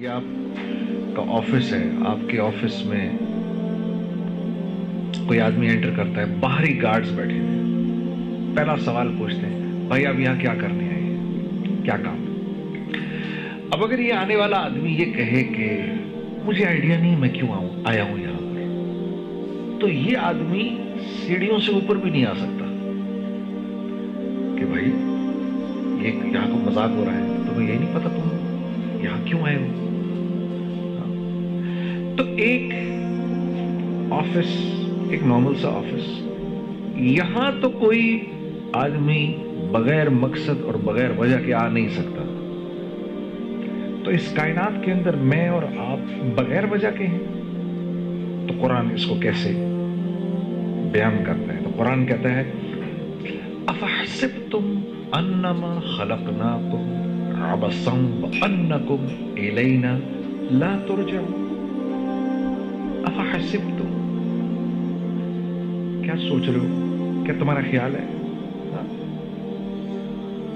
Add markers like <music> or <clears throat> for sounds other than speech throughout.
یہ آپ کا آفس ہے، آپ کے آفس میں کوئی آدمی انٹر کرتا ہے، باہری گارڈز بیٹھے ہوئے پہلا سوال پوچھتے ہیں، بھائی آپ یہاں کیا کرنے آئے ہیں؟ کیا کام? اب اگر یہ آنے والا آدمی یہ کہے کہ مجھے آئیڈیا نہیں، میں کیوں آؤں؟ آیا ہوں یہاں پر۔ تو یہ آدمی سیڑھیوں سے اوپر بھی نہیں آ سکتا کہ بھائی یہ یہاں کو مزاق ہو رہا ہے۔ تمہیں یہی نہیں پتا تم یہاں کیوں آئے ہو؟ تو ایک آفس، ایک نارمل سا آفس۔ یہاں تو کوئی آدمی بغیر مقصد اور بغیر وجہ کے آ نہیں سکتا۔ تو اس کائنات کے اندر میں اور آپ بغیر وجہ کے ہیں؟ تو قرآن اس کو کیسے بیان کرتا ہے؟ تو قرآن کہتا ہے، افحسبتم انما خلقناکم عبسا وانکم الینا لا ترجعون افحسبتم کیا سوچ رہے ہو کیا تمہارا خیال ہے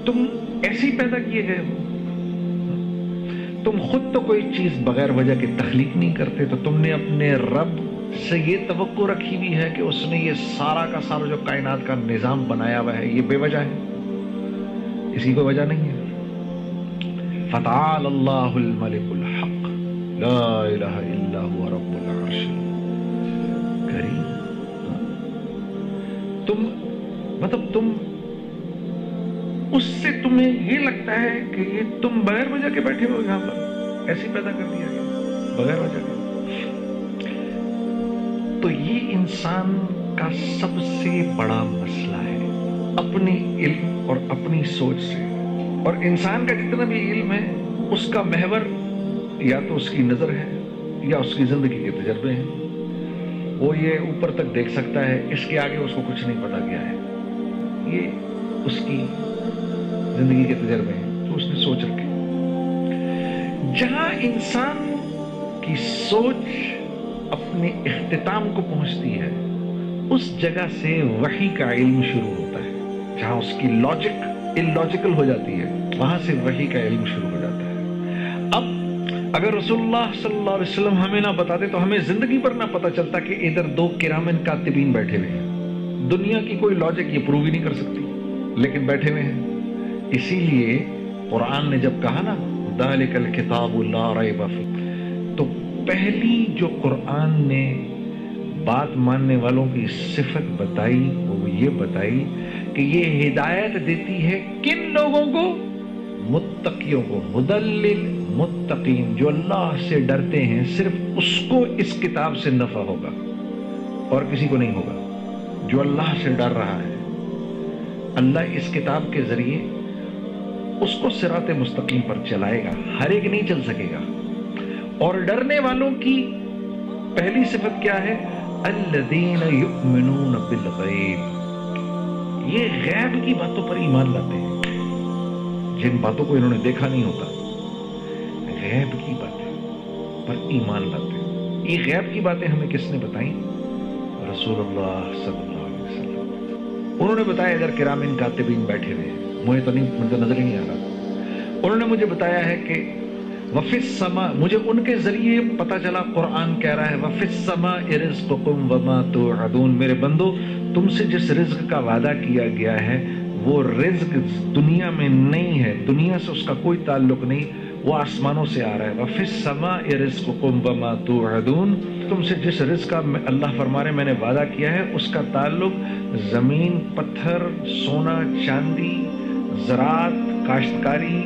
تم ایسی پیدا کیے گئے ہو تم خود تو کوئی چیز بغیر وجہ کے تخلیق نہیں کرتے تو تم نے اپنے رب سے یہ توقع رکھی ہوئی ہے کہ اس نے یہ سارا کا سارا جو کائنات کا نظام بنایا ہوا ہے یہ بے وجہ ہے اسی کو وجہ نہیں ہے فتعال اللہ الملک الحق لا الہ الا هو رب العرش کریم تم مطلب تم اس سے تمہیں یہ لگتا ہے کہ یہ تم بغیر وجہ کے بیٹھے ہو یہاں پر؟ ایسی پیدا کر دیا گیا، بغیر وجہ کے۔ تو یہ انسان کا سب سے بڑا مسئلہ ہے اپنی علم اور اپنی سوچ سے۔ اور انسان کا جتنا بھی علم ہے، اس کا محور یا تو اس کی نظر ہے یا اس کی زندگی کے تجربے ہیں۔ وہ یہ اوپر تک دیکھ سکتا ہے، اس کے آگے اس کو کچھ نہیں پتا گیا ہے۔ یہ اس کی زندگی کے تجربے ہیں، تو اس نے سوچ رکھے۔ جہاں انسان کی سوچ اپنے اختتام کو پہنچتی ہے، اس جگہ سے وحی کا علم شروع ہوتا ہے۔ جہاں اس کی لاجک ان لاجیکل ہو جاتی ہے، وہاں سے وحی کا علم شروع ہو جاتا ہے۔ اگر رسول اللہ صلی اللہ علیہ وسلم ہمیں نہ بتاتے تو ہمیں زندگی پر نہ پتا چلتا کہ ادھر دو کرامن کاتبین بیٹھے ہوئے ہیں۔ دنیا کی کوئی لاجک یہ پروو ہی نہیں کر سکتی، لیکن بیٹھے ہوئے ہیں۔ اسی لیے قرآن نے جب کہا نا، ذالک الکتاب لا ریب فیہ تو پہلی جو قرآن نے بات ماننے والوں کی صفت بتائی، وہ یہ بتائی کہ یہ ہدایت دیتی ہے کن لوگوں کو؟ متقیوں کو، مدلل متقین جو اللہ سے ڈرتے ہیں صرف اس کو اس کتاب سے نفع ہوگا اور کسی کو نہیں ہوگا، جو اللہ سے ڈر رہا ہے۔ اللہ اس کتاب کے ذریعے اس کو سرات مستقیم پر چلائے گا، ہر ایک نہیں چل سکے گا۔ اور ڈرنے والوں کی پہلی صفت کیا ہے؟ الذین یؤمنون بالغیب۔ یہ غیب کی باتوں پر ایمان لاتے ہیں۔ جن باتوں کو انہوں نے دیکھا نہیں ہوتا۔ غیب کی باتیں، پر ایمان لاتے ہیں۔ یہ غیب کی باتیں ہمیں کس نے بتائیں؟ رسول اللہ صلی اللہ علیہ وسلم۔ انہوں نے بتایا ادھر کرامین کاتبین بیٹھے ہوئے ہیں۔ مجھے تو نہیں، مجھے نظر ہی نہیں آ رہا۔ انہوں نے مجھے بتایا ہے کہ وفس سما، مجھے ان کے ذریعے پتا چلا، قرآن کہہ رہا ہے، وفس سما ارزقکم وما توعدون۔ میرے بندو، تم سے جس رزق کا وعدہ کیا گیا ہے، وہ رزق دنیا میں نہیں ہے۔ دنیا سے اس کا کوئی تعلق نہیں۔ وہ آسمانوں سے آ رہا ہے وفس سما ارزقکم وما توعدون۔ تم سے جس رزق کا اللہ فرما رہے میں نے وعدہ کیا ہے، اس کا تعلق زمین، پتھر، سونا، چاندی، زراعت، کاشتکاری،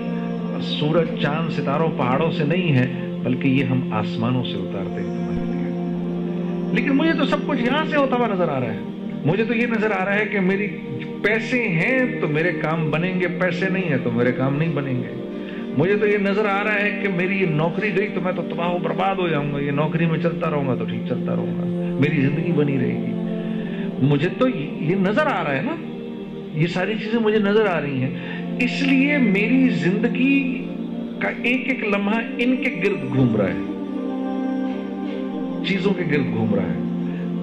سورج، چاند، ستاروں، پہاڑوں سے نہیں ہے، بلکہ یہ ہم آسمانوں سے اتارتے ہیں۔ تمہارے لیے لیکن مجھے تو سب کچھ یہاں سے ہوتا ہوا نظر آ رہا ہے۔ مجھے تو یہ نظر آ رہا ہے کہ میری پیسے ہیں تو میرے کام بنیں گے، پیسے نہیں ہیں تو میرے کام نہیں بنیں گے۔ مجھے تو یہ نظر آ رہا ہے کہ میری یہ نوکری گئی تو میں تو تباہ و برباد ہو جاؤں گا، یہ نوکری میں چلتا رہوں گا تو ٹھیک چلتا رہوں گا۔ میری زندگی بنی رہے گی۔ مجھے تو یہ نظر آ رہا ہے نا، یہ ساری چیزیں مجھے نظر آ رہی ہیں۔ اس لیے میری زندگی کا ایک ایک لمحہ ان کے گرد گھوم رہا ہے۔ چیزوں کے گرد گھوم رہا ہے۔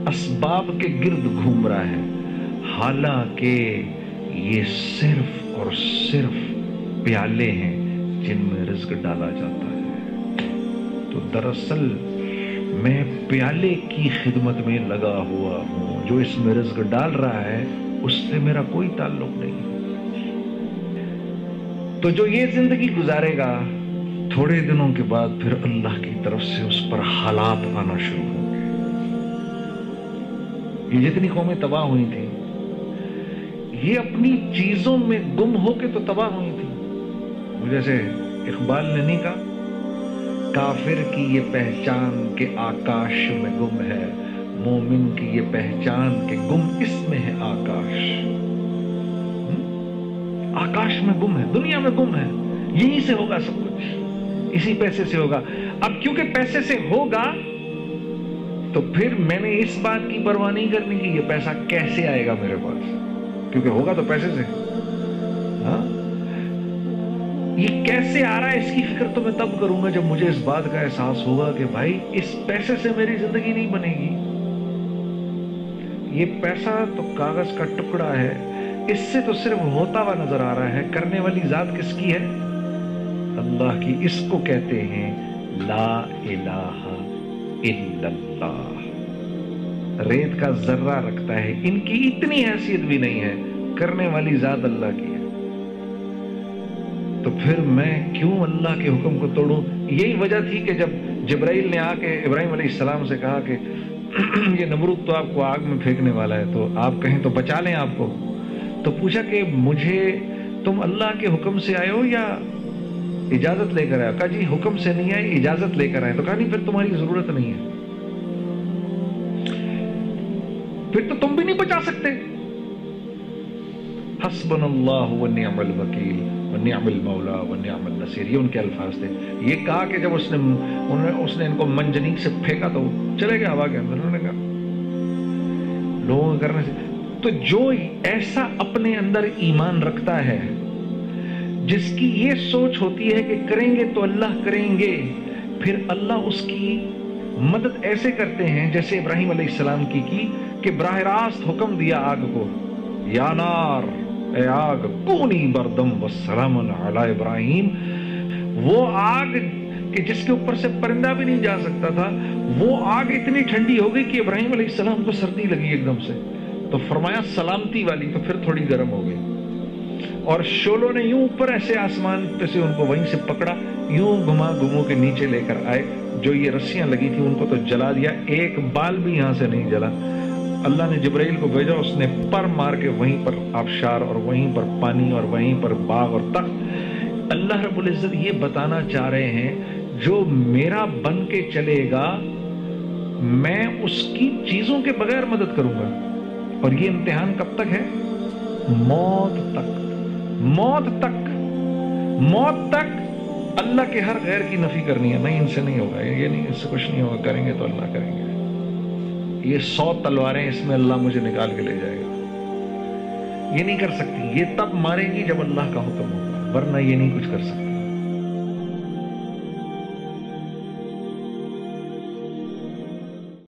اسباب کے گرد گھوم رہا ہے۔ حالانکہ یہ صرف اور صرف پیالے ہیں۔ جن میں رزق ڈالا جاتا ہے۔ تو دراصل میں پیالے کی خدمت میں لگا ہوا ہوں۔ جو اس میں رزق ڈال رہا ہے، اس سے میرا کوئی تعلق نہیں۔ تو جو یہ زندگی گزارے گا، تھوڑے دنوں کے بعد پھر اللہ کی طرف سے اس پر حالات آنا شروع ہوں گے۔ یہ جتنی قومیں تباہ ہوئی تھیں، یہ اپنی چیزوں میں گم ہو کے تو تباہ ہوئی تھی جیسے اقبال نے نہیں کہا، کافر کی یہ پہچان کے آکاش میں گم ہے، مومن کی یہ پہچان کہ گم اس میں ہے آکاش۔ آکاش میں گم ہے، دنیا میں گم ہے یہی سے ہوگا سب کچھ، اسی پیسے سے ہوگا۔ اب کیونکہ پیسے سے ہوگا، تو پھر میں نے اس بات کی پرواہ نہیں کرنی کہ یہ پیسہ کیسے آئے گا میرے پاس؟ کیونکہ ہوگا تو پیسے سے۔ ہاں؟ یہ کیسے آ رہا ہے، اس کی فکر تو میں تب کروں گا جب مجھے اس بات کا احساس ہوگا کہ بھائی، اس پیسے سے میری زندگی نہیں بنے گی۔ یہ پیسہ تو کاغذ کا ٹکڑا ہے۔ اس سے تو صرف ہوتا ہوا نظر آ رہا ہے۔ کرنے والی ذات کس کی ہے؟ اللہ کی۔ اس کو کہتے ہیں لا الہ الا اللہ۔ ریت کا ذرہ رکھتا ہے۔ ان کی اتنی حیثیت بھی نہیں ہے۔ کرنے والی ذات اللہ کی ہے۔ تو پھر میں کیوں اللہ کے حکم کو توڑوں؟ یہی وجہ تھی کہ جب جبرائیل نے آ کے ابراہیم علیہ السلام سے کہا کہ <clears throat> یہ نمرود تو آپ کو آگ میں پھینکنے والا ہے، تو آپ کہیں تو بچا لیں آپ کو؟ تو پوچھا کہ مجھے تم اللہ کے حکم سے آئے ہو یا اجازت لے کر آئے کہا جی حکم سے نہیں آئے، اجازت لے کر آئے تو کہا نہیں، پھر تمہاری ضرورت نہیں ہے۔ پھر تو تم بھی نہیں بچا سکتے۔ حسبن اللہ و نعم الوکیل۔ نعم المولا و نعم النصیر، یہ ان کے الفاظ تھے۔ یہ کہا کہ جب اس نے اس نے ان کو منجنیک سے پھینکا تو چلے گئے ہوا کے اندر، انہوں نے کہا۔ لوگوں کے کرنے سے۔ تو جو ایسا اپنے اندر ایمان رکھتا ہے، جس کی یہ سوچ ہوتی ہے کہ کریں گے تو اللہ کریں گے، پھر اللہ اس کی مدد ایسے کرتے ہیں جیسے ابراہیم علیہ السلام کی کی کہ براہ راست حکم دیا آگ کو، یا نار۔ اے آگ کونی بردم والسلام علی ابراہیم۔ وہ آگ کہ جس کے اوپر سے پرندہ بھی نہیں جا سکتا تھا، وہ آگ اتنی ٹھنڈی ہو گئی کہ ابراہیم علیہ السلام کو سردی لگی ایک دم سے۔ تو فرمایا، سلامتی والی، تو پھر تھوڑی گرم ہو گئی۔ اور شولوں نے یوں اوپر ایسے آسمان پہ سے ان کو وہیں سے پکڑا، یوں گھما گھمو کے نیچے لے کر آئے۔ جو یہ رسیاں لگی تھی ان کو تو جلا دیا۔ ایک بال بھی یہاں سے نہیں جلا۔ اللہ نے جبرائیل کو بھیجا، اس نے پر مار کے وہیں پر آبشار اور وہیں پر پانی اور وہیں پر باغ اور تخت۔ اللہ رب العزت یہ بتانا چاہ رہے ہیں، جو میرا بن کے چلے گا، میں اس کی چیزوں کے بغیر مدد کروں گا۔ اور یہ امتحان کب تک ہے؟ موت تک۔ موت تک۔ موت تک۔ اللہ کے ہر غیر کی نفی کرنی ہے۔ نہیں، ان سے نہیں ہوگا۔ یہ نہیں، اس سے کچھ نہیں ہوگا۔ کریں گے تو اللہ کریں گے۔ یہ سو تلواریں اس میں اللہ مجھے نکال کے لے جائے گا۔ یہ نہیں کر سکتی، یہ تب مارے گی جب اللہ کا حکم ہوگا، ورنہ یہ نہیں کچھ کر سکتی۔